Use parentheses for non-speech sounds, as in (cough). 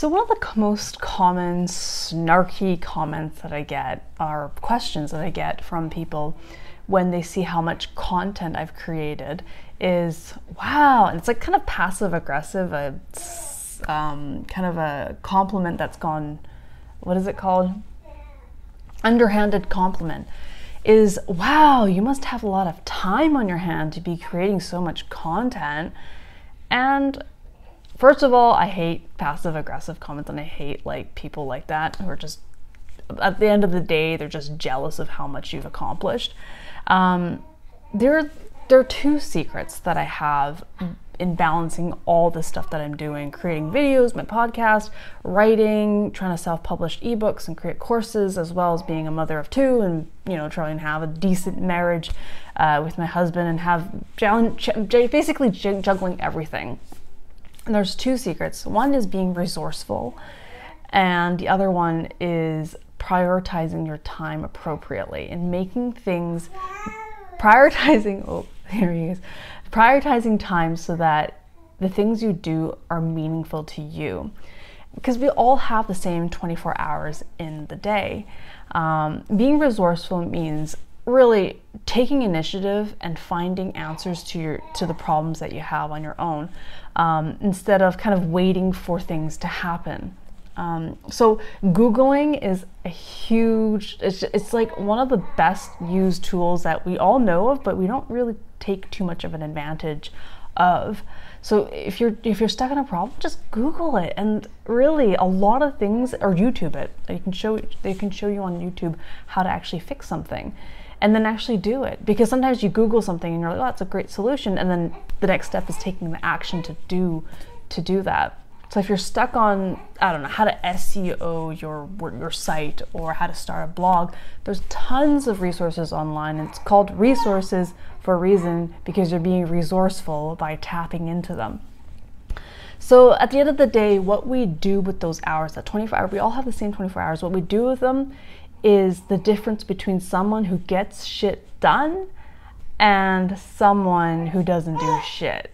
So, one of the most common snarky comments that I get are questions that I get from people when they see how much content I've created is wow, and it's like kind of passive aggressive, a um, kind of a compliment that's gone, what is it called? Underhanded compliment is wow, you must have a lot of time on your hand to be creating so much content. And first of all, I hate passive aggressive comments and I hate like people like that who are just at the end of the day, they're just jealous of how much you've accomplished. Um, there, there are two secrets that I have in balancing all the stuff that I'm doing creating videos, my podcast, writing, trying to self publish ebooks and create courses, as well as being a mother of two and, you know, trying to have a decent marriage uh, with my husband and have basically juggling everything. There's two secrets one is being resourceful, and the other one is prioritizing your time appropriately and making things prioritizing (laughs) oh here he is prioritizing time so that the things you do are meaningful to you. Because we all have the same 24 hours in the day. Um, being resourceful means really taking initiative and finding answers to your to the problems that you have on your own um, instead of kind of waiting for things to happen. Um, so googling is a huge it's, it's like one of the best used tools that we all know of but we don't really take too much of an advantage of. So if you're if you're stuck in a problem, just Google it, and really a lot of things or YouTube it. They can show they can show you on YouTube how to actually fix something, and then actually do it. Because sometimes you Google something and you're like, oh, that's a great solution, and then the next step is taking the action to do to do that. So if you're stuck on, I don't know, how to SEO your your site or how to start a blog, there's tons of resources online. It's called resources for a reason because you're being resourceful by tapping into them. So at the end of the day, what we do with those hours, that 24 hours, we all have the same 24 hours. What we do with them is the difference between someone who gets shit done and someone who doesn't do shit.